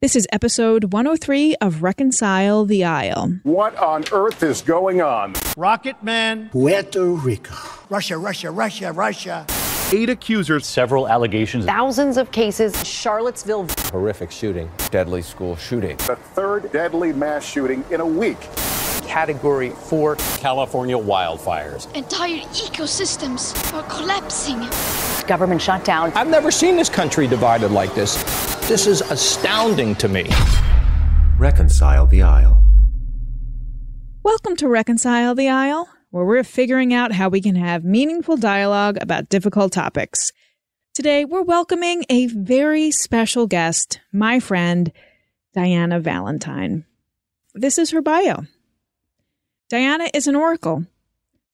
This is episode 103 of Reconcile the Aisle. What on earth is going on? Rocket Man. Puerto Rico. Russia, Russia, Russia, Russia. Eight accusers. Several allegations. Thousands of cases. Charlottesville. Horrific shooting. Deadly school shooting. The third deadly mass shooting in a week. Category 4. California wildfires. Entire ecosystems are collapsing. Government shutdown. I've never seen this country divided like this. This is astounding to me. Reconcile the Aisle. Welcome to Reconcile the Aisle, where we're figuring out how we can have meaningful dialogue about difficult topics. Today, we're welcoming a very special guest, my friend, Diana Valentine. This is her bio. Diana is an oracle.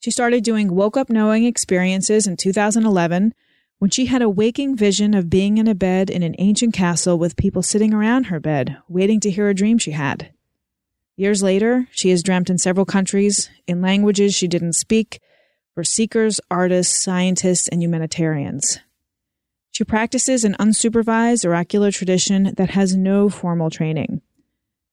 She started doing woke up knowing experiences in 2011 when she had a waking vision of being in a bed in an ancient castle with people sitting around her bed, waiting to hear a dream she had. Years later, she has dreamt in several countries, in languages she didn't speak, for seekers, artists, scientists, and humanitarians. She practices an unsupervised oracular tradition that has no formal training.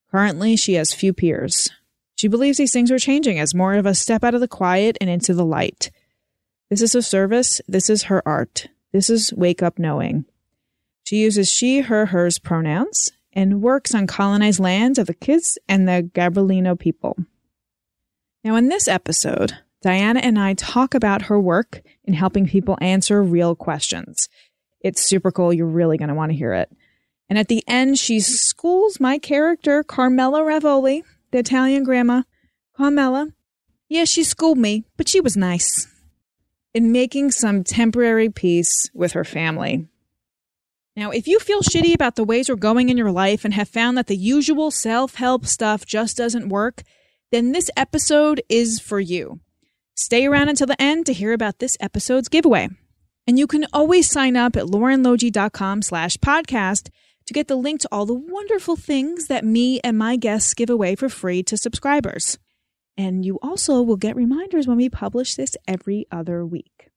Currently, she has few peers. She believes these things are changing as more of us step out of the quiet and into the light. This is a service. This is her art. This is wake up knowing. She uses she, her, hers pronouns and works on colonized lands of the Kizh and the Gabrielino people. Now, in this episode, Diana and I talk about her work in helping people answer real questions. It's super cool. You're really going to want to hear it. And at the end, she schools my character, Carmela Ravoli, the Italian grandma. Carmela, yeah, she schooled me, but she was nice in making some temporary peace with her family. Now, if you feel shitty about the ways we're going in your life and have found that the usual self help stuff just doesn't work, then this episode is for you. Stay around until the end to hear about this episode's giveaway. And you can always sign up at laurenlogie.com slash podcast to get the link to all the wonderful things that me and my guests give away for free to subscribers. And you also will get reminders when we publish this every other week.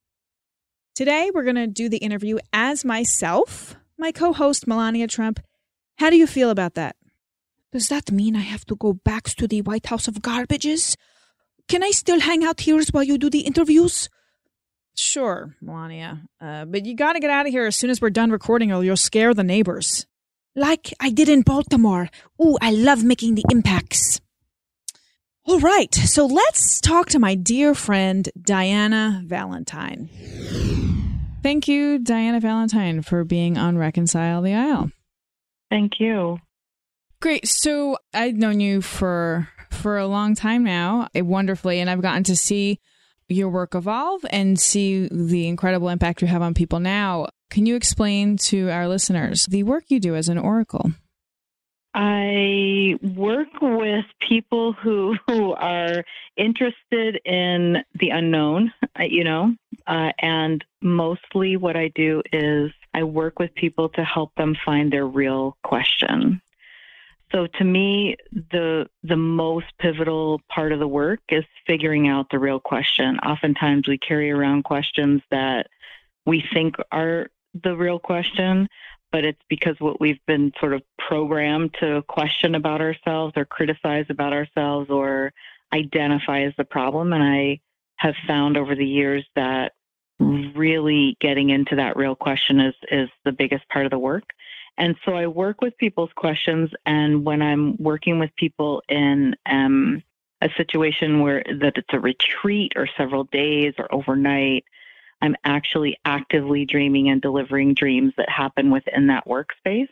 Today, we're going to do the interview as myself, my co host, Melania Trump. How do you feel about that? Does that mean I have to go back to the White House of Garbages? Can I still hang out here while you do the interviews? Sure, Melania. Uh, but you got to get out of here as soon as we're done recording or you'll scare the neighbors. Like I did in Baltimore. Ooh, I love making the impacts. All right, so let's talk to my dear friend, Diana Valentine. Thank you, Diana Valentine, for being on Reconcile the Aisle. Thank you. Great. So I've known you for for a long time now, eh, wonderfully, and I've gotten to see your work evolve and see the incredible impact you have on people now. Can you explain to our listeners the work you do as an oracle? I work with people who, who are interested in the unknown, uh, you know, uh, and mostly what I do is I work with people to help them find their real question. So to me, the the most pivotal part of the work is figuring out the real question. Oftentimes, we carry around questions that we think are the real question, but it's because what we've been sort of programmed to question about ourselves or criticize about ourselves or identify as the problem. And I have found over the years that really getting into that real question is is the biggest part of the work. And so I work with people's questions, and when I'm working with people in um, a situation where that it's a retreat or several days or overnight, I'm actually actively dreaming and delivering dreams that happen within that workspace.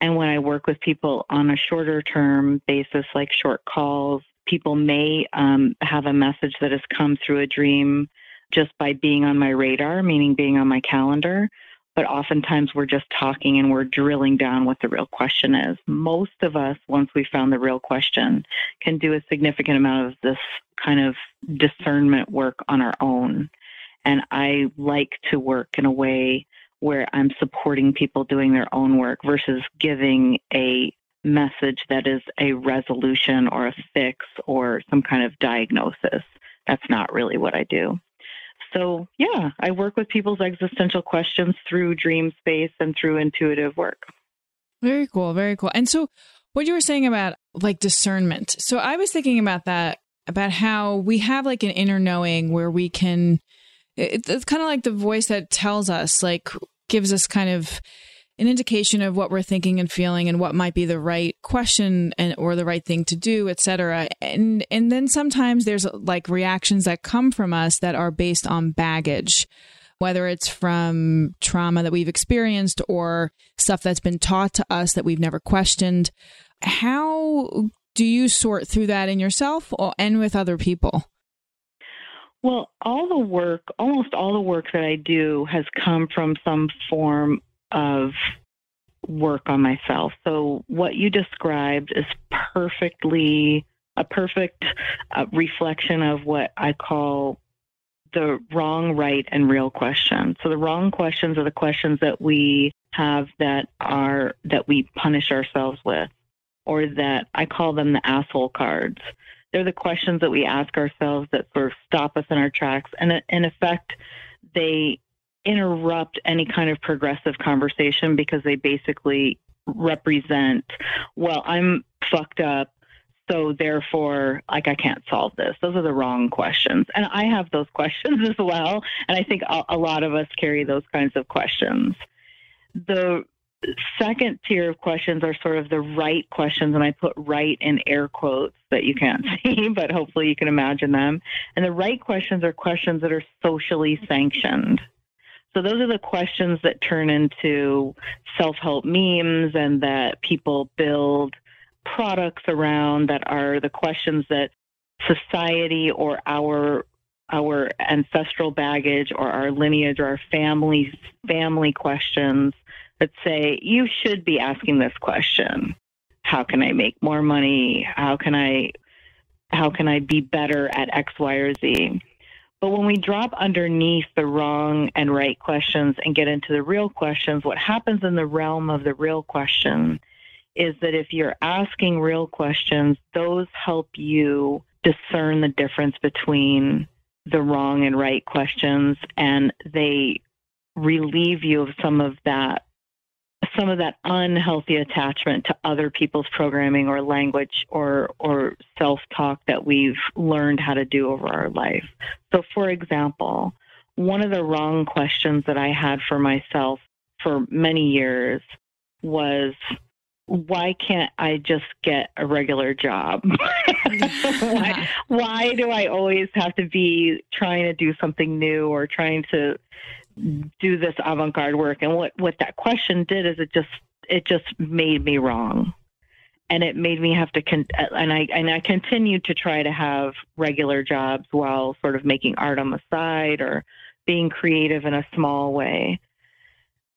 And when I work with people on a shorter term basis, like short calls, people may um, have a message that has come through a dream just by being on my radar, meaning being on my calendar. But oftentimes we're just talking and we're drilling down what the real question is. Most of us, once we found the real question, can do a significant amount of this kind of discernment work on our own. And I like to work in a way where I'm supporting people doing their own work versus giving a message that is a resolution or a fix or some kind of diagnosis. That's not really what I do. So, yeah, I work with people's existential questions through dream space and through intuitive work. Very cool. Very cool. And so, what you were saying about like discernment. So, I was thinking about that, about how we have like an inner knowing where we can, it's kind of like the voice that tells us, like, gives us kind of an indication of what we're thinking and feeling and what might be the right question and or the right thing to do etc and and then sometimes there's like reactions that come from us that are based on baggage whether it's from trauma that we've experienced or stuff that's been taught to us that we've never questioned. How do you sort through that in yourself or, and with other people well, all the work, almost all the work that I do has come from some form of work on myself. So what you described is perfectly a perfect uh, reflection of what I call the wrong, right, and real question. So the wrong questions are the questions that we have that are that we punish ourselves with, or that I call them the asshole cards. They're the questions that we ask ourselves that sort of stop us in our tracks, and in effect, they interrupt any kind of progressive conversation because they basically represent, well, I'm fucked up. So therefore, like I can't solve this. Those are the wrong questions. And I have those questions as well. And I think a, lot of us carry those kinds of questions. The second tier of questions are sort of the right questions, and I put right in air quotes that you can't see, but hopefully you can imagine them. And the right questions are questions that are socially sanctioned. So those are the questions that turn into self-help memes and that people build products around that are the questions that society or our our ancestral baggage or our lineage or our family family questions that say you should be asking this question. How can i make more money? How can i how can i be better at x y or z? But when we drop underneath the wrong and right questions and get into the real questions, what happens in the realm of the real question is that if you're asking real questions, those help you discern the difference between the wrong and right questions and they relieve you of some of that some of that unhealthy attachment to other people's programming or language or or self-talk that we've learned how to do over our life. So for example, one of the wrong questions that I had for myself for many years was why can't I just get a regular job? why, why do I always have to be trying to do something new or trying to Mm. do this avant-garde work. And what what that question did is it just it just made me wrong. And it made me have to con- and I and I continued to try to have regular jobs while sort of making art on the side or being creative in a small way.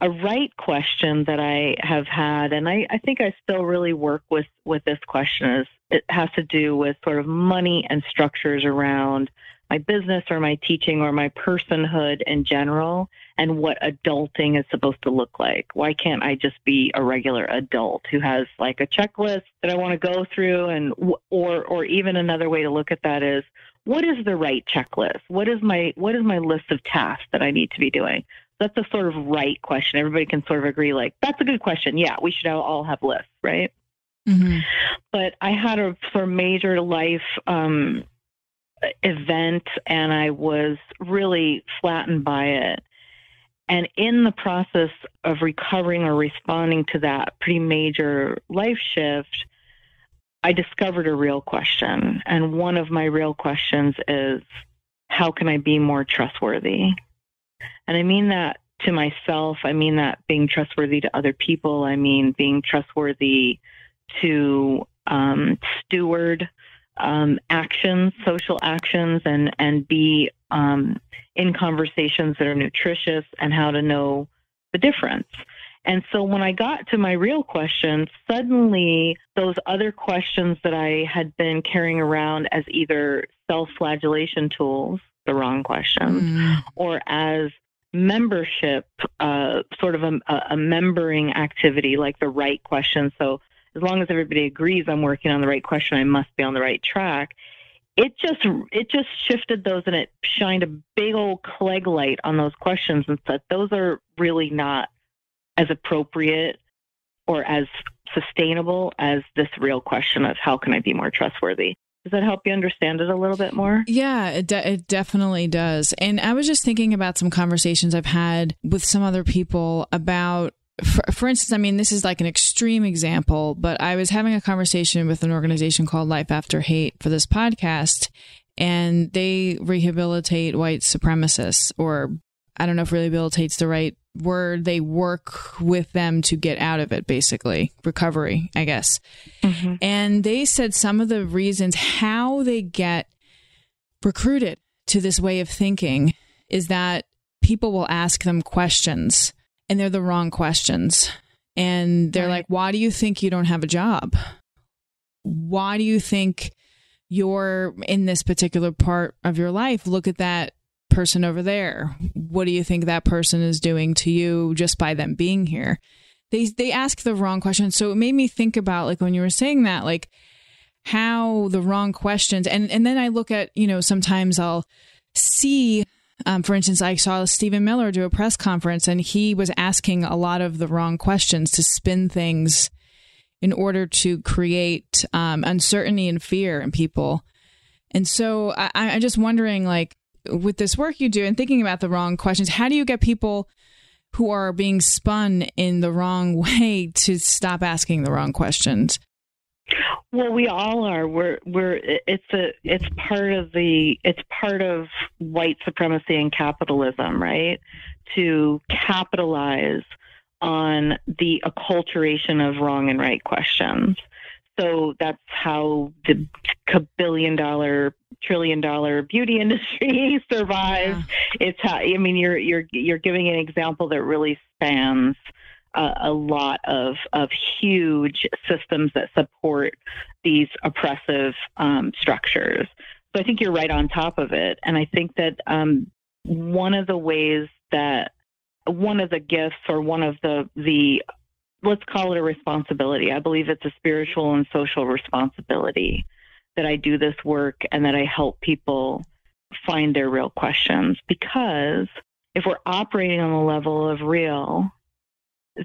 A right question that I have had, and I, I think I still really work with with this question is it has to do with sort of money and structures around my business or my teaching or my personhood in general and what adulting is supposed to look like. Why can't I just be a regular adult who has like a checklist that I want to go through and or or even another way to look at that is what is the right checklist? What is my what is my list of tasks that I need to be doing? That's a sort of right question. Everybody can sort of agree like that's a good question. Yeah, we should all have lists, right? Mm-hmm. But I had a sort of major life um, event and I was really flattened by it. And in the process of recovering or responding to that pretty major life shift, I discovered a real question. And one of my real questions is how can I be more trustworthy? And I mean that to myself. I mean that being trustworthy to other people. I mean being trustworthy to um, steward um, actions, social actions, and and be um, in conversations that are nutritious, and how to know the difference. And so when I got to my real question, suddenly those other questions that I had been carrying around as either self flagellation tools, the wrong questions, mm. or as membership, uh, sort of a, a, membering activity like the right question. So as long as everybody agrees I'm working on the right question, I must be on the right track. It just it just shifted those and it shined a big old klieg light on those questions and said those are really not as appropriate or as sustainable as this real question of how can I be more trustworthy. Does that help you understand it a little bit more? Yeah, it, de- it definitely does. And I was just thinking about some conversations I've had with some other people about for, for, instance, I mean, this is like an extreme example, but I was having a conversation with an organization called Life After Hate for this podcast, and they rehabilitate white supremacists, or I don't know if rehabilitate's the right word. They work with them to get out of it, basically, recovery, I guess. Mm-hmm. And they said some of the reasons how they get recruited to this way of thinking is that people will ask them questions and they're the wrong questions. And they're right. like, why do you think you don't have a job? Why do you think you're in this particular part of your life? Look at that person over there. What do you think that person is doing to you just by them being here? They they ask the wrong questions. So it made me think about like when you were saying that, like how the wrong questions and and then I look at, you know, sometimes I'll see um, for instance, I saw Stephen Miller do a press conference and he was asking a lot of the wrong questions to spin things in order to create um, uncertainty and fear in people. And so I, I'm just wondering, like, with this work you do and thinking about the wrong questions, how do you get people who are being spun in the wrong way to stop asking the wrong questions? Well, we all are. We're we're it's a it's part of the it's part of white supremacy and capitalism, right? To capitalize on the acculturation of wrong and right questions. So that's how the billion dollar, trillion dollar beauty industry survives. Yeah. It's how I mean you're you're you're giving an example that really spans a, lot of, of huge systems that support these oppressive um, structures. So I think you're right on top of it. And I think that um, one of the ways that one of the gifts or one of the the let's call it a responsibility. I believe it's a spiritual and social responsibility that I do this work and that I help people find their real questions because if we're operating on the level of real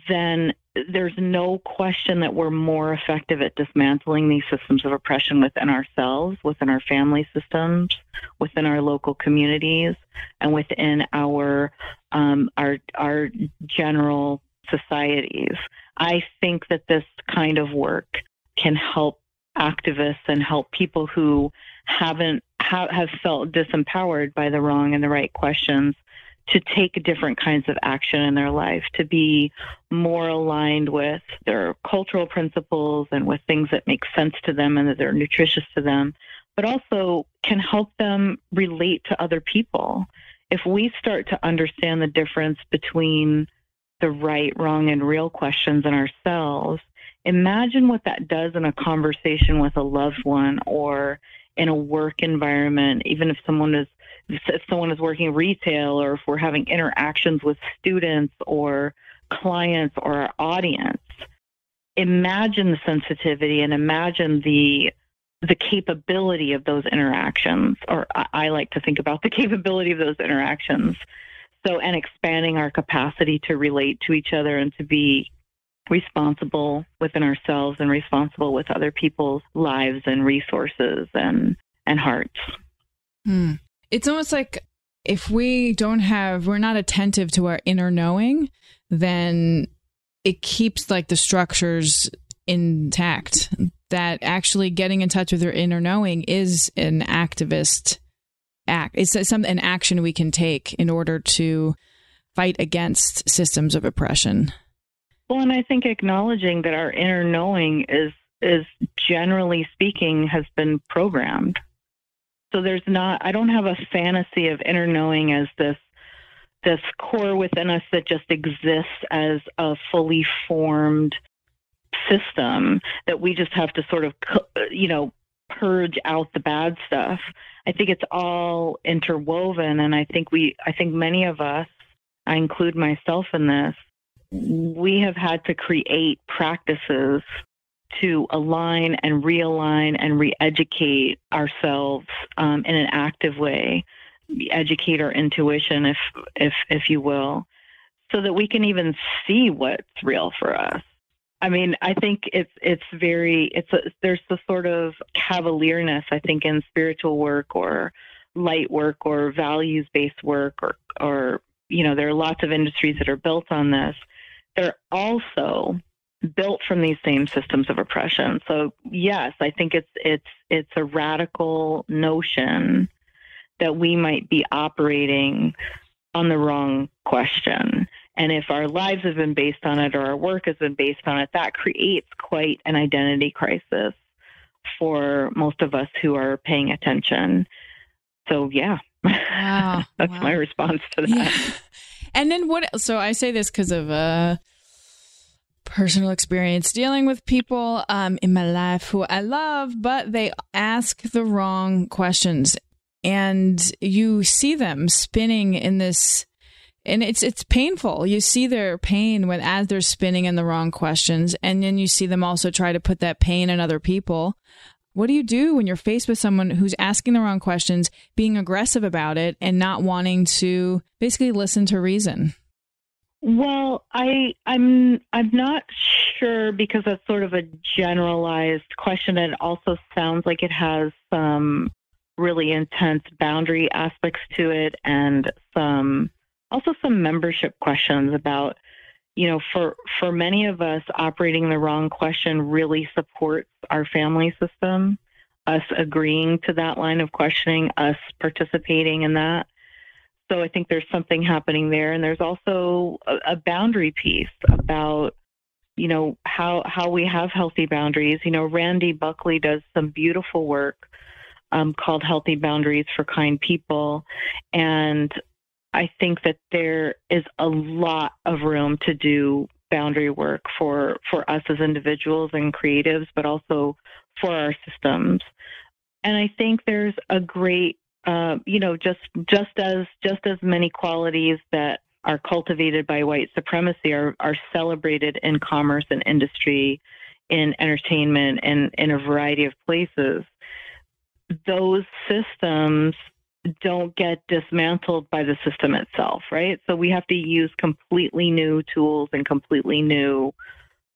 then there's no question that we're more effective at dismantling these systems of oppression within ourselves, within our family systems, within our local communities, and within our um, our our general societies. I think that this kind of work can help activists and help people who haven't ha- have felt disempowered by the wrong and the right questions to take different kinds of action in their life, to be more aligned with their cultural principles and with things that make sense to them and that are nutritious to them, but also can help them relate to other people. If we start to understand the difference between the right, wrong, and real questions in ourselves, imagine what that does in a conversation with a loved one or in a work environment, even if someone is if someone is working retail or if we're having interactions with students or clients or our audience imagine the sensitivity and imagine the the capability of those interactions or I, like to think about the capability of those interactions. So and expanding our capacity to relate to each other and to be responsible within ourselves and responsible with other people's lives and resources and and hearts. Hmm it's almost like if we don't have we're not attentive to our inner knowing then it keeps like the structures intact. That actually getting in touch with your inner knowing is an activist act. It's some an action we can take in order to fight against systems of oppression. Well and i think acknowledging that our inner knowing is is generally speaking has been programmed so there's not, I don't have a fantasy of inner knowing as this this core within us that just exists as a fully formed system that we just have to sort of, you know, purge out the bad stuff. I think it's all interwoven, and I think we, I think many of us, I include myself in this, we have had to create practices to align and realign and re-educate ourselves um, in an active way, educate our intuition, if if if you will, so that we can even see what's real for us. I mean, I think it's it's very it's a, there's the sort of cavalierness I think in spiritual work or light work or values based work or or you know there are lots of industries that are built on this. They're also built from these same systems of oppression. So yes, I think it's it's it's a radical notion that we might be operating on the wrong question. And if our lives have been based on it or our work has been based on it, that creates quite an identity crisis for most of us who are paying attention. So, yeah, wow, that's wow. my response to that. Yeah. And then what? So I say this because of uh, personal experience dealing with people um, in my life who I love, but they ask the wrong questions, and you see them spinning in this and it's it's painful. You see their pain when as they're spinning in the wrong questions, and then you see them also try to put that pain in other people. What do you do when you're faced with someone who's asking the wrong questions, being aggressive about it, and not wanting to basically listen to reason? Well, I I'm I'm not sure because that's sort of a generalized question, it also sounds like it has some really intense boundary aspects to it, and some also some membership questions about you know for for many of us operating the wrong question really supports our family system us agreeing to that line of questioning us participating in that so i think there's something happening there. And there's also a, a boundary piece about you know how how we have healthy boundaries. You know Randi Buckley does some beautiful work um, called healthy boundaries for kind people. And I think that there is a lot of room to do boundary work for for us as individuals and creatives, but also for our systems. And I think there's a great, uh, you know, just just as just as many qualities that are cultivated by white supremacy are are celebrated in commerce and industry, in entertainment, and in a variety of places. Those systems don't get dismantled by the system itself, right? So we have to use completely new tools and completely new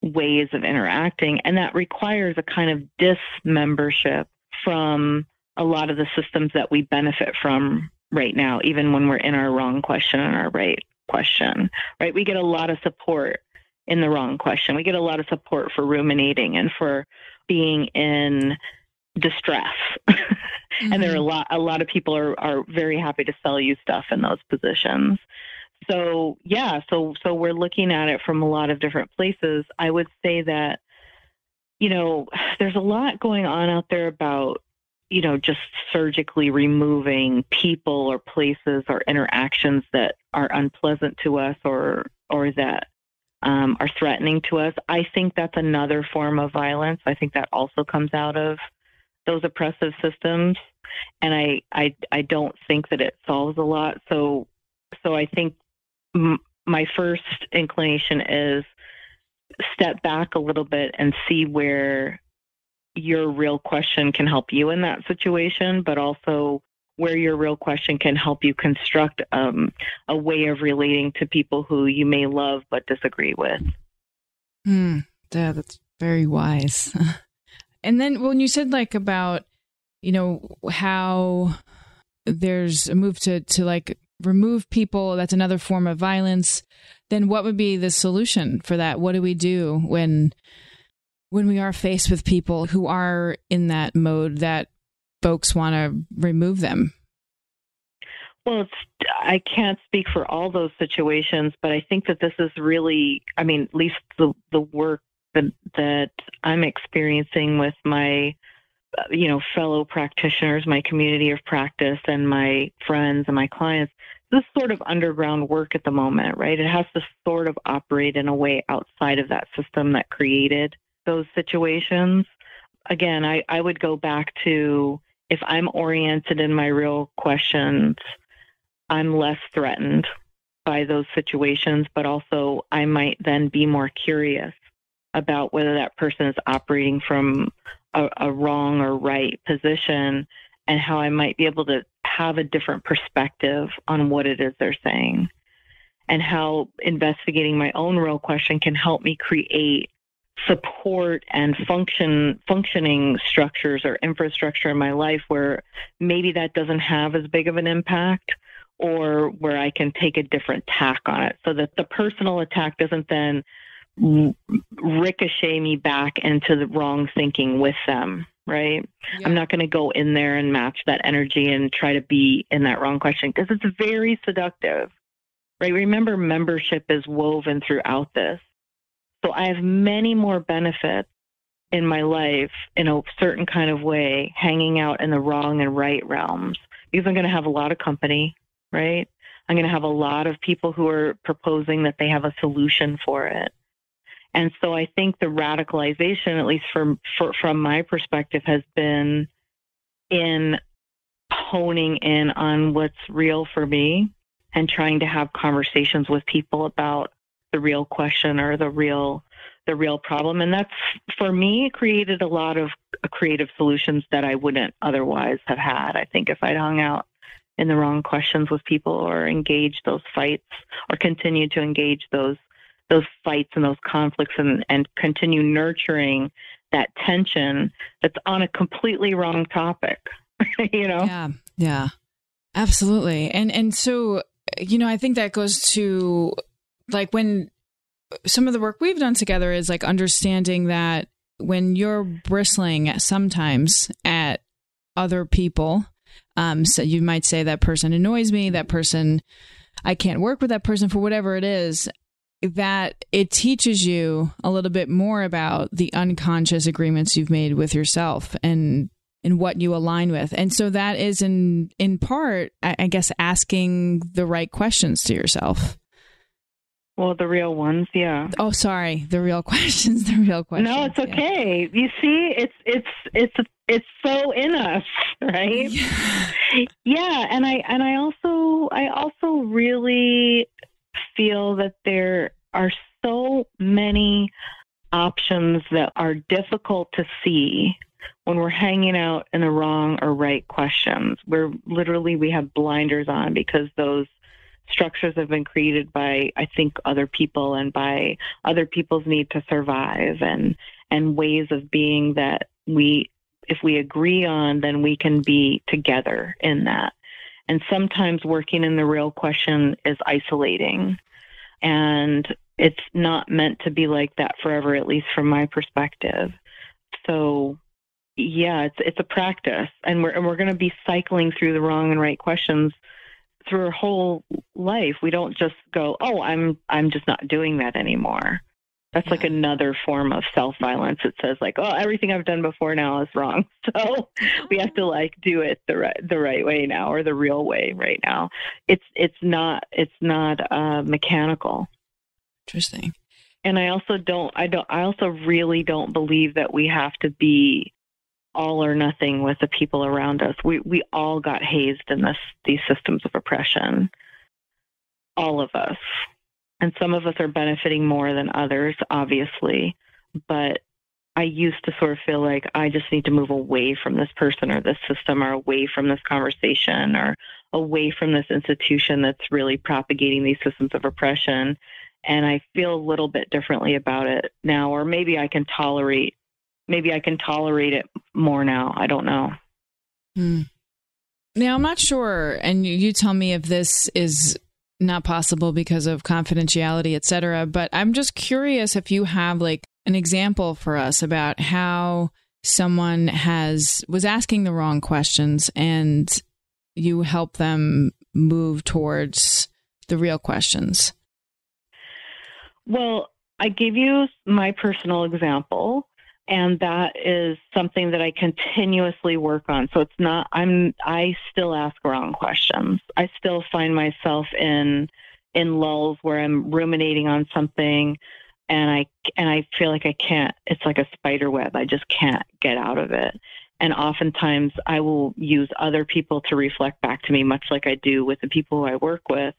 ways of interacting. And that requires a kind of dismembership from a lot of the systems that we benefit from right now, even when we're in our wrong question and our right question, right? We get a lot of support in the wrong question. We get a lot of support for ruminating and for being in distress. mm-hmm. And there are a mm-hmm. lot a lot of people are, are very happy to sell you stuff in those positions. So yeah, so so we're looking at it from a lot of different places. I would say that, you know, there's a lot going on out there about you know, just surgically removing people or places or interactions that are unpleasant to us or or that um, are threatening to us. I think that's another form of violence. I think that also comes out of those oppressive systems and I, I I don't think that it solves a lot so so I think m- my first inclination is step back a little bit and see where your real question can help you in that situation but also where your real question can help you construct um, a way of relating to people who you may love but disagree with. Hmm. Yeah, that's very wise. And then when you said like about, you know, how there's a move to to like remove people, that's another form of violence, then what would be the solution for that? What do we do when when we are faced with people who are in that mode that folks want to remove them? Well, I can't speak for all those situations, but I think that this is really, I mean, at least the the work that, that I'm experiencing with my uh, you know fellow practitioners my community of practice and my friends and my clients this sort of underground work at the moment right it has to sort of operate in a way outside of that system that created those situations. Again i, I would go back to if i'm oriented in my real questions i'm less threatened by those situations but also i might then be more curious about whether that person is operating from a, a wrong or right position and how I might be able to have a different perspective on what it is they're saying. And how investigating my own real question can help me create support and function functioning structures or infrastructure in my life where maybe that doesn't have as big of an impact or where I can take a different tack on it. So that the personal attack doesn't then ricochet me back into the wrong thinking with them right? Yeah. i'm not going to go in there and match that energy and try to be in that wrong question because it's very seductive right? Remember membership is woven throughout this so I have many more benefits in my life in a certain kind of way, hanging out in the wrong and right realms, because I'm going to have a lot of company, right? I'm going to have a lot of people who are proposing that they have a solution for it. And so I think the radicalization, at least from for, from my perspective, has been in honing in on what's real for me and trying to have conversations with people about the real question or the real the real problem. And that's for me created a lot of creative solutions that I wouldn't otherwise have had I think if I'd hung out in the wrong questions with people or engaged those fights or continued to engage those those fights and those conflicts and, and continue nurturing that tension that's on a completely wrong topic you know? Yeah yeah. Absolutely. And and so you know i think that goes to like when some of the work we've done together is like understanding that when you're bristling sometimes at other people, um, so you might say that person annoys me, that person, I can't work with that person for whatever it is, that it teaches you a little bit more about the unconscious agreements you've made with yourself and and what you align with. And so that is in in part, I guess, asking the right questions to yourself. Well, the real ones, yeah. Oh, sorry, the real questions, the real questions. No, it's okay. Yeah. You see, it's it's it's it's so in us, right? Yeah. yeah, and I and I also I also really feel that there are so many options that are difficult to see when we're hanging out in the wrong or right questions. Where literally we have blinders on because those structures have been created by I think other people and by other people's need to survive and and ways of being that we if we agree on then we can be together in that. And sometimes working in the real question is isolating. And it's not meant to be like that forever, at least from my perspective. So yeah, it's it's a practice and we're and we're gonna be cycling through the wrong and right questions through our whole life. We don't just go, "Oh, I'm I'm just not doing that anymore." That's yeah. like another form of self-violence. It says like, "Oh, everything I've done before now is wrong." So we have to like do it the right the right way now or the real way right now. It's it's not it's not uh, mechanical. Interesting. And I also don't I don't I also really don't believe that we have to be all or nothing with the people around us. We we all got hazed in this these systems of oppression. All of us. And some of us are benefiting more than others, obviously. But I used to sort of feel like I just need to move away from this person or this system or away from this conversation or away from this institution that's really propagating these systems of oppression. And I feel a little bit differently about it now, or maybe I can tolerate maybe I can tolerate it more now. I don't know. Hmm. Now, I'm not sure, and you, tell me if this is not possible because of confidentiality, et cetera, but I'm just curious if you have like an example for us about how someone has was asking the wrong questions and you help them move towards the real questions. Well, I give you my personal example and that is something that I continuously work on. So it's not I'm I still ask wrong questions. I still find myself in in lulls where I'm ruminating on something and I and I feel like I can't it's like a spider web. I just can't get out of it. And oftentimes I will use other people to reflect back to me much like I do with the people who I work with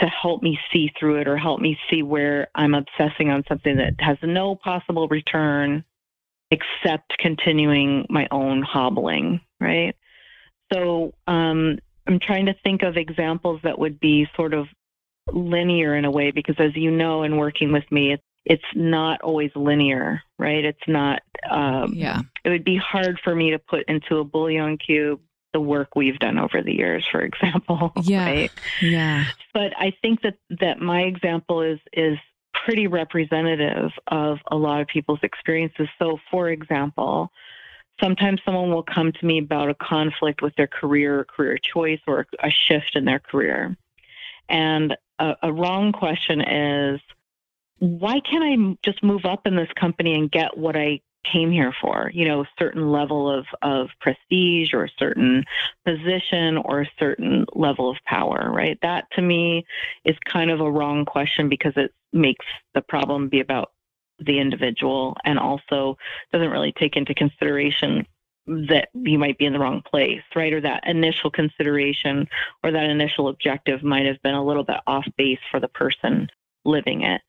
to help me see through it or help me see where I'm obsessing on something that has no possible return except continuing my own hobbling, right? So um, I'm trying to think of examples that would be sort of linear in a way because, as you know, in working with me, it's it's not always linear, right? It's not. Um, yeah. It would be hard for me to put into a bouillon cube the work we've done over the years, for example. Yeah. Right? Yeah. But I think that that my example is is pretty representative of a lot of people's experiences. So, for example, sometimes someone will come to me about a conflict with their career or career choice or a shift in their career. And a, a wrong question is, why can't I just move up in this company and get what I came here for? You know, a certain level of, of prestige or a certain position or a certain level of power, right? That to me is kind of a wrong question because it makes the problem be about the individual and also doesn't really take into consideration that you might be in the wrong place, right? Or that initial consideration or that initial objective might have been a little bit off base for the person living it.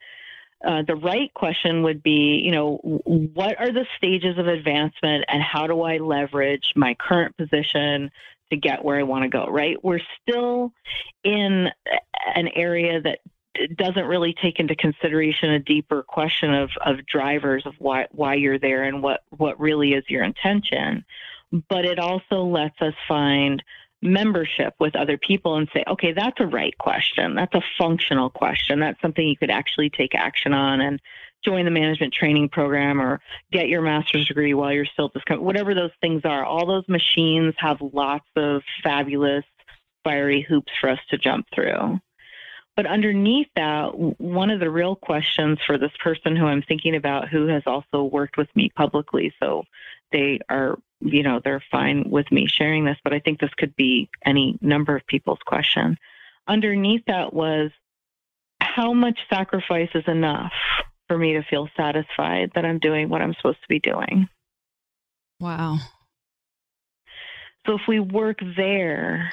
Uh, the right question would be, you know, what are the stages of advancement and how do I leverage my current position to get where I want to go, right? We're still in an area that doesn't really take into consideration a deeper question of, of drivers of why why you're there and what what really is your intention but it also lets us find membership with other people and say okay that's a right question. That's a functional question. That's something you could actually take action on and join the management training program or get your master's degree while you're still at whatever those things are. All those machines have lots of fabulous fiery hoops for us to jump through but underneath that, one of the real questions for this person who I'm thinking about who has also worked with me publicly, so they are, you know, they're fine with me sharing this, but I think this could be any number of people's question. Underneath that was how much sacrifice is enough for me to feel satisfied that I'm doing what I'm supposed to be doing? Wow. So if we work there,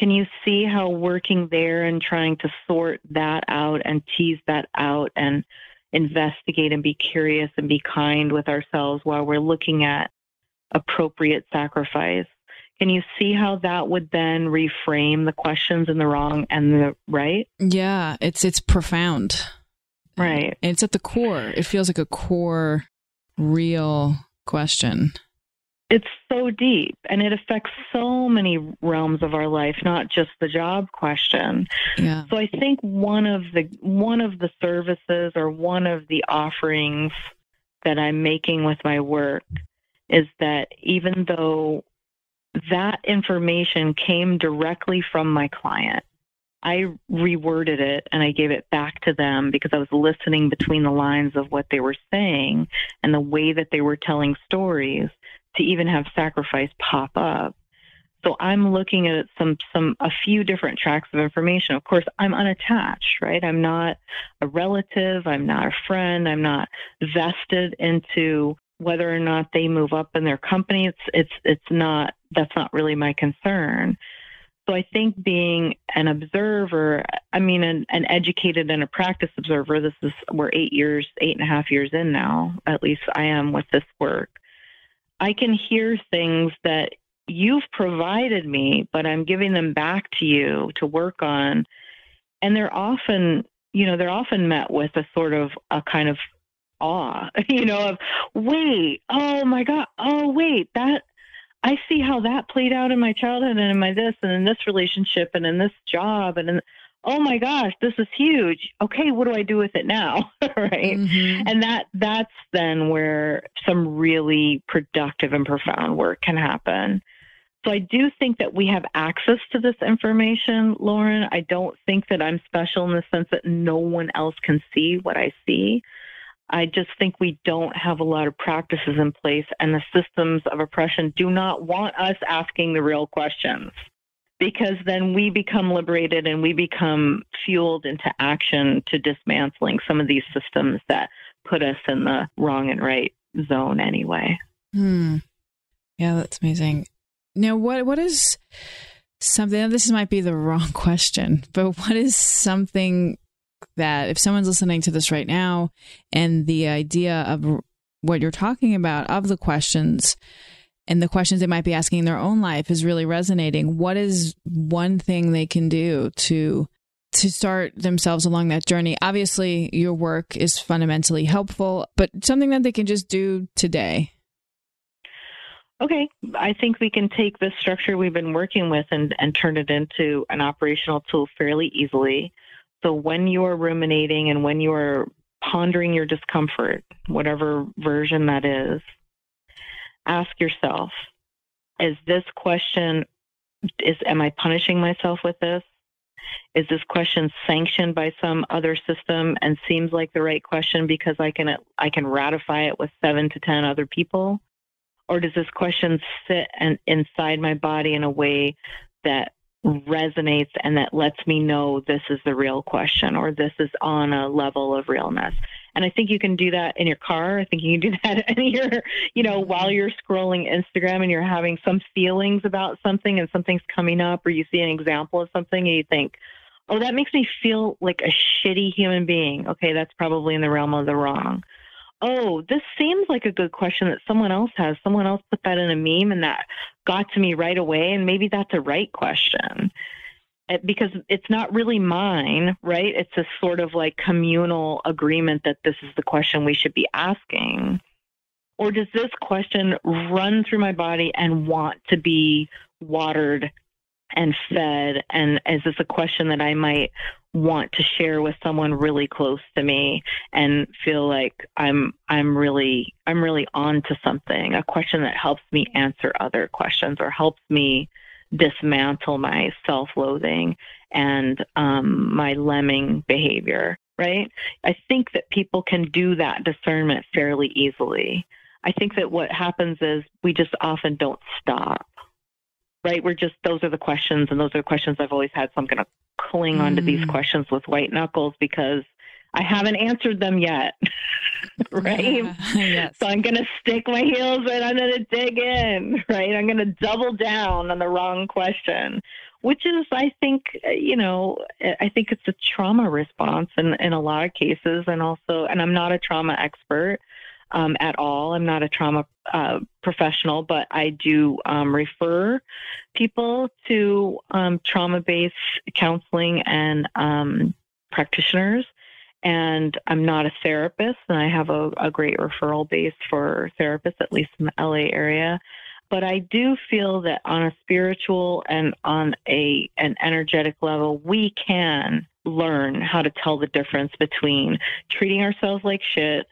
can you see how working there and trying to sort that out and tease that out and investigate and be curious and be kind with ourselves while we're looking at appropriate sacrifice? Can you see how that would then reframe the questions in the wrong and the right? Yeah, it's it's profound. Right. And it's at the core. It feels like a core real question it's so deep and it affects so many realms of our life not just the job question yeah. so i think one of the one of the services or one of the offerings that i'm making with my work is that even though that information came directly from my client i reworded it and i gave it back to them because i was listening between the lines of what they were saying and the way that they were telling stories to even have sacrifice pop up. So I'm looking at some some a few different tracks of information. Of course, I'm unattached, right? I'm not a relative, I'm not a friend, I'm not vested into whether or not they move up in their company. It's it's it's not that's not really my concern. So I think being an observer, I mean, an, an, educated and a practice observer, this is, we're eight years, eight and a half years in now, at least I am with this work. I can hear things that you've provided me, but I'm giving them back to you to work on. And they're often, you know, they're often met with a sort of a kind of awe, you know, of wait, oh my God, oh wait, that I see how that played out in my childhood and in my this and in this relationship and in this job and in oh my gosh, this is huge. Okay, what do I do with it now? right? Mm-hmm. And that that's then where some really productive and profound work can happen. So I do think that we have access to this information, Lauren. I don't think that I'm special in the sense that no one else can see what I see. I just think we don't have a lot of practices in place, and the systems of oppression do not want us asking the real questions because then we become liberated and we become fueled into action to dismantling some of these systems that put us in the wrong and right zone anyway. Hmm. Yeah, that's amazing. Now, what what is something? This might be the wrong question, but what is something that if someone's listening to this right now, and the idea of what you're talking about of the questions and the questions they might be asking in their own life is really resonating, what is one thing they can do to to start themselves along that journey? Obviously, your work is fundamentally helpful, but something that they can just do today. Okay, I think we can take the structure we've been working with and, and turn it into an operational tool fairly easily. So when you are ruminating and when you are pondering your discomfort, whatever version that is, ask yourself, is this question is am I punishing myself with this? Is this question sanctioned by some other system and seems like the right question because I can I can ratify it with 7 to 10 other people? or does this question sit and inside my body in a way that resonates and that lets me know this is the real question or this is on a level of realness and i think you can do that in your car i think you can do that in your you know while you're scrolling instagram and you're having some feelings about something and something's coming up or you see an example of something and you think oh that makes me feel like a shitty human being okay that's probably in the realm of the wrong oh, this seems like a good question that someone else has. Someone else put that in a meme and that got to me right away. And maybe that's a right question Uh, because it's not really mine, right? It's a sort of like communal agreement that this is the question we should be asking. Or does this question run through my body and want to be watered and fed? And is this a question that I might want to share with someone really close to me and feel like I'm I'm really I'm really on to something, a question that helps me answer other questions or helps me dismantle my self-loathing and um, my lemming behavior, right? I think that people can do that discernment fairly easily. I think that what happens is we just often don't stop right? We're just, those are the questions, and those are the questions I've always had. So I'm going to cling mm. onto these questions with white knuckles because I haven't answered them yet. right? Yeah, yes. So I'm going to stick my heels in. I'm going to dig in, right? I'm going to double down on the wrong question, which is, I think, you know, I think it's a trauma response in, in a lot of cases. And also, and I'm not a trauma expert um, at all. I'm not a trauma uh, professional, but I do um, refer people to um, trauma based counseling and um, practitioners. And I'm not a therapist, and I have a, a great referral base for therapists, at least in the LA area but I do feel that on a spiritual and on a an energetic level, we can learn how to tell the difference between treating ourselves like shit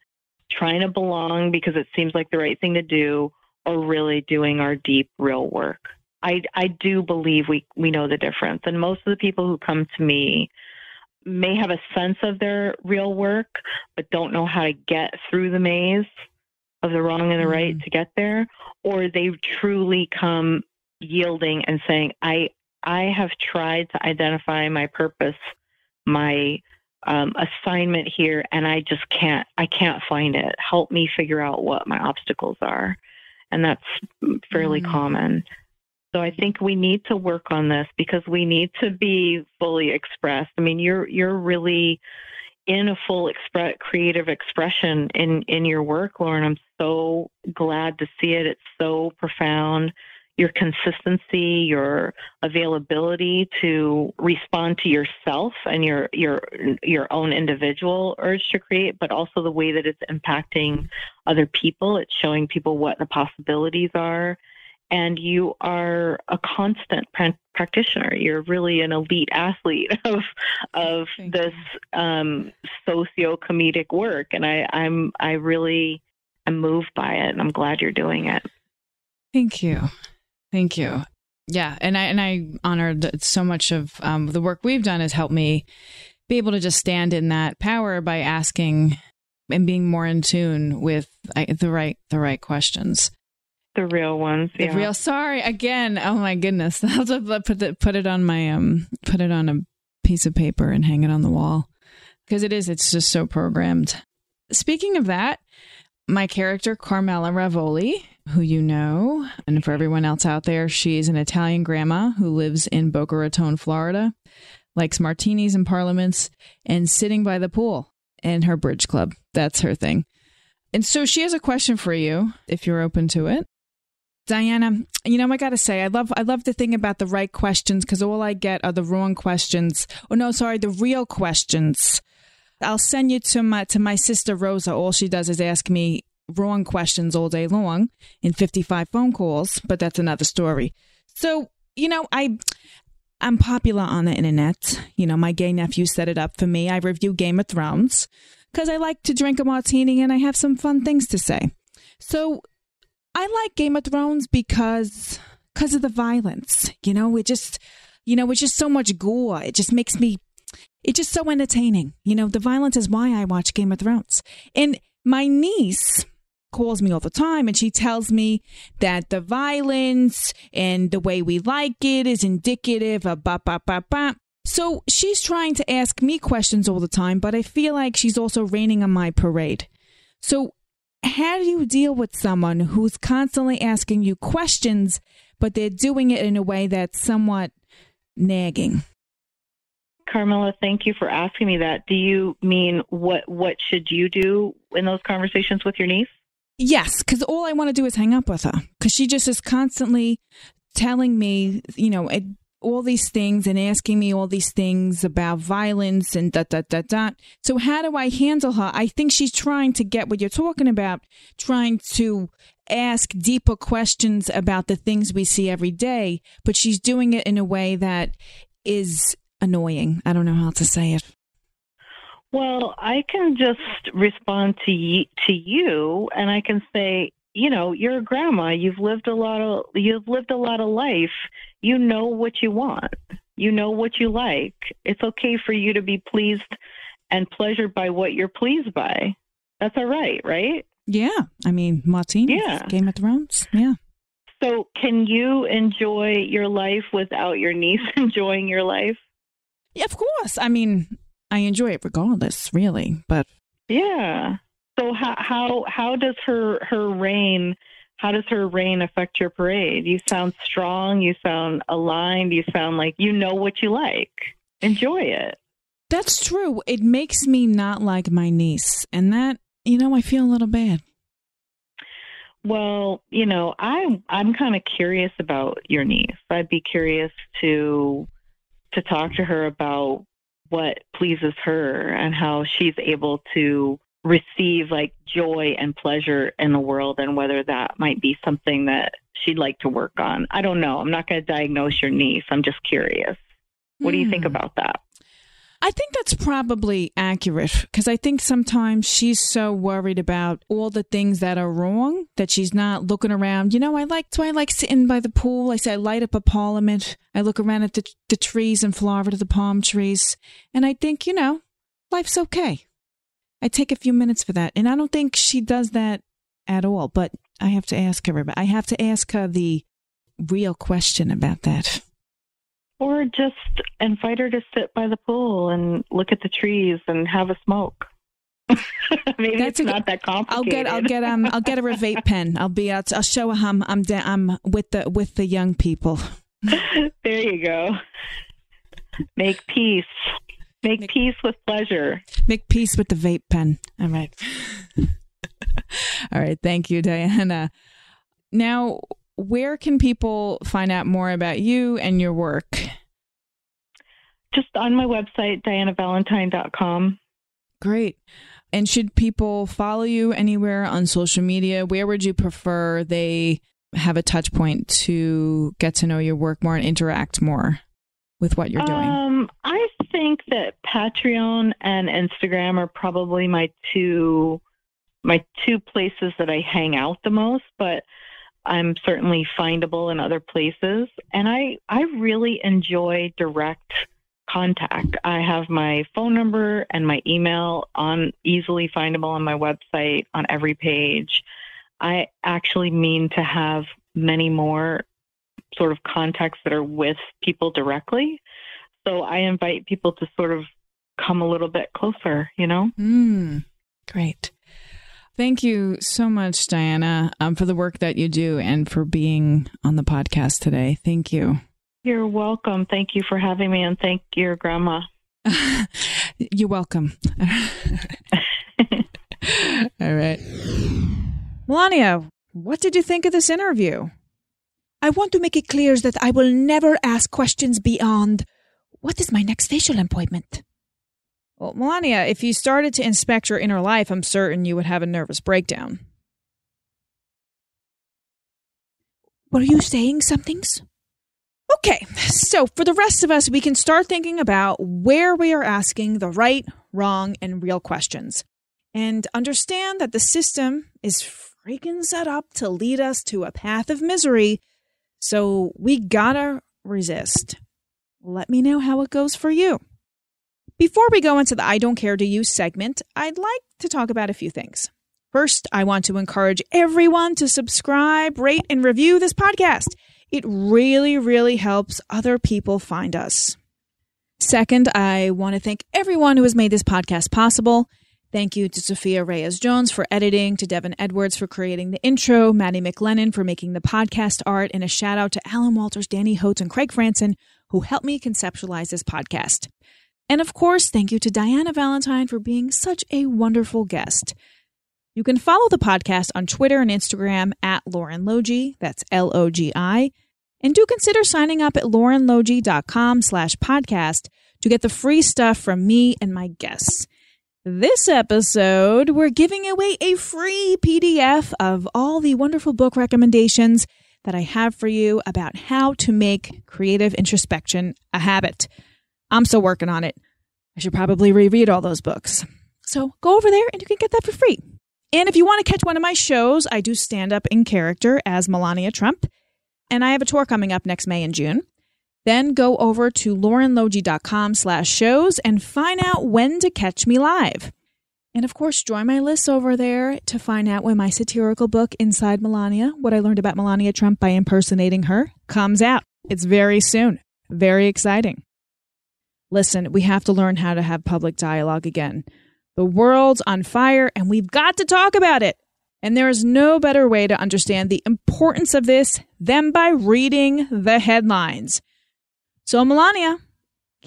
trying to belong because it seems like the right thing to do, or really doing our deep, real work. I, I do believe we, we know the difference. And most of the people who come to me may have a sense of their real work, but don't know how to get through the maze of the wrong and the right mm-hmm. to get there, or they truly come yielding and saying, I I have tried to identify my purpose, my um, assignment here and I just can't I can't find it. Help me figure out what my obstacles are. And that's fairly mm. common. So I think we need to work on this because we need to be fully expressed. I mean, you're you're really in a full express creative expression in in your work, Lauren. I'm so glad to see it. It's so profound your consistency, your availability to respond to yourself and your your your own individual urge to create, but also the way that it's impacting other people. It's showing people what the possibilities are. And you are a constant practitioner. You're really an elite athlete of of Thank this um, socio comedic work, and I, I'm I really am moved by it, and I'm glad you're doing it. Thank you. Thank you. Yeah, and I and I honor that so much of um, the work we've done has helped me be able to just stand in that power by asking and being more in tune with the right the right questions. The real ones. The real. Sorry again. Oh my goodness. I'll to put it put it on my um put it on a piece of paper and hang it on the wall because it is. It's just so programmed. Speaking of that, my character Carmela Ravoli who you know. And for everyone else out there, she's an Italian grandma who lives in Boca Raton, Florida, likes martinis and parliaments, and sitting by the pool in her bridge club. That's her thing. And so she has a question for you, if you're open to it. Diana, you know, I got to say, I love, I love the thing about the right questions because all I get are the wrong questions. Oh no, sorry, the real questions. I'll send you to my to my sister Rosa. All she does is ask me wrong questions all day long in 55 phone calls, but that's another story. So, you know, I I'm popular on the internet. You know, my gay nephew set it up for me. I review Game of Thrones because I like to drink a martini and I have some fun things to say. So, I like Game of Thrones because because of the violence. You know, it just you know, it's just so much gore. It just makes me it's just so entertaining. You know, the violence is why I watch Game of Thrones. And my niece calls me all the time and she tells me that the violence and the way we like it is indicative of ba ba ba ba. So she's trying to ask me questions all the time, but I feel like she's also raining on my parade. So how do you deal with someone who's constantly asking you questions, but they're doing it in a way that's somewhat nagging? Carmela, thank you for asking me that. Do you mean what what should you do in those conversations with your niece? Yes, because all I want to do is hang up with her because she just is constantly telling me, you know, all these things and asking me all these things about violence and da da da da. So how do I handle her? I think she's trying to get what you're talking about, trying to ask deeper questions about the things we see every day, but she's doing it in a way that is annoying. I don't know how to say it. Well, I can just respond to you, to you, and I can say, you know, you're a grandma. You've lived a lot of you've lived a lot of life. You know what you want. You know what you like. It's okay for you to be pleased and pleasured by what you're pleased by. That's all right, right? Yeah. I mean, Martini, yeah. Game of Thrones. Yeah. So, can you enjoy your life without your niece enjoying your life? Yeah, of course. I mean, I enjoy it regardless, really. But yeah. So how how how does her her reign how does her reign affect your parade? You sound strong, you sound aligned, you sound like you know what you like. Enjoy it. That's true. It makes me not like my niece, and that, you know, I feel a little bad. Well, you know, I I'm kind of curious about your niece. I'd be curious to to talk to her about what pleases her and how she's able to receive like joy and pleasure in the world and whether that might be something that she'd like to work on. I don't know. I'm not going to diagnose your niece. I'm just curious. What do you think Hmm. about that? I think that's probably accurate because I think sometimes she's so worried about all the things that are wrong that she's not looking around. You know, I like do I like sitting by the pool? I say I light up a parliament. I look around at the the trees in Florida, the palm trees, and I think you know, life's okay. I take a few minutes for that, and I don't think she does that at all. But I have to ask her. About, I have to ask her the real question about that. Or just invite her to sit by the pool and look at the trees and have a smoke. Maybe That's it's a- not that complicated. I'll get I'll get um I'll get her a vape pen. I'll be out. I'll show her I'm I'm da- I'm with the with the young people. there you go. Make peace. Make peace with pleasure. Make peace with the vape pen. All right. All right. Thank you, Diana. Now, where can people find out more about you and your work? Just on my website, dianavalentine.com. Great. And should people follow you anywhere on social media? Where would you prefer they have a touch point to get to know your work more and interact more with what you're doing? Um, I think that Patreon and Instagram are probably my two my two places that I hang out the most, but I'm certainly findable in other places. And I I really enjoy direct contact. I have my phone number and my email on easily findable on my website on every page. I actually mean to have many more sort of contacts that are with people directly. So I invite people to sort of come a little bit closer, you know? Mm, great. Thank you so much, Diana, um, for the work that you do and for being on the podcast today. Thank you. You're welcome. Thank you for having me and thank your grandma. You're welcome. All right. Melania, what did you think of this interview? I want to make it clear that I will never ask questions beyond what is my next facial appointment? Well, Melania, if you started to inspect your inner life, I'm certain you would have a nervous breakdown. Were you saying somethings? Okay, so for the rest of us, we can start thinking about where we are asking the right, wrong, and real questions and understand that the system is freaking set up to lead us to a path of misery. So we gotta resist. Let me know how it goes for you. Before we go into the I Don't Care Do You segment, I'd like to talk about a few things. First, I want to encourage everyone to subscribe, rate, and review this podcast. It really, really helps other people find us. Second, I want to thank everyone who has made this podcast possible. Thank you to Sophia Reyes Jones for editing, to Devin Edwards for creating the intro, Maddie McLennan for making the podcast art, and a shout out to Alan Walters, Danny Hotes, and Craig Franson who helped me conceptualize this podcast. And of course, thank you to Diana Valentine for being such a wonderful guest. You can follow the podcast on Twitter and Instagram at Lauren Logi, that's L-O-G-I, and do consider signing up at laurenlogi.com slash podcast to get the free stuff from me and my guests. This episode, we're giving away a free PDF of all the wonderful book recommendations that I have for you about how to make creative introspection a habit. I'm still working on it. I should probably reread all those books. So go over there and you can get that for free. And if you want to catch one of my shows, I do stand up in character as Melania Trump. And I have a tour coming up next May and June. Then go over to laurenlogi.com slash shows and find out when to catch me live. And of course, join my list over there to find out when my satirical book, Inside Melania What I Learned About Melania Trump by Impersonating Her, comes out. It's very soon. Very exciting. Listen, we have to learn how to have public dialogue again. The world's on fire, and we've got to talk about it. And there is no better way to understand the importance of this than by reading the headlines. So, Melania,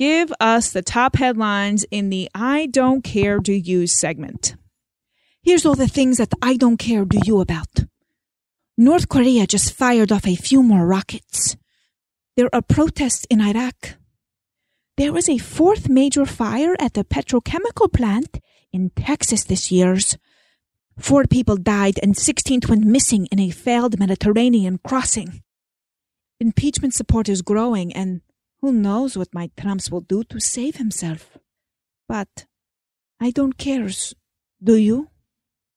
give us the top headlines in the I Don't Care Do You segment. Here's all the things that I don't care do you about. North Korea just fired off a few more rockets. There are protests in Iraq. There was a fourth major fire at the petrochemical plant in Texas this year. Four people died and 16 went missing in a failed Mediterranean crossing. Impeachment support is growing, and who knows what my Trump will do to save himself. But I don't care, do you?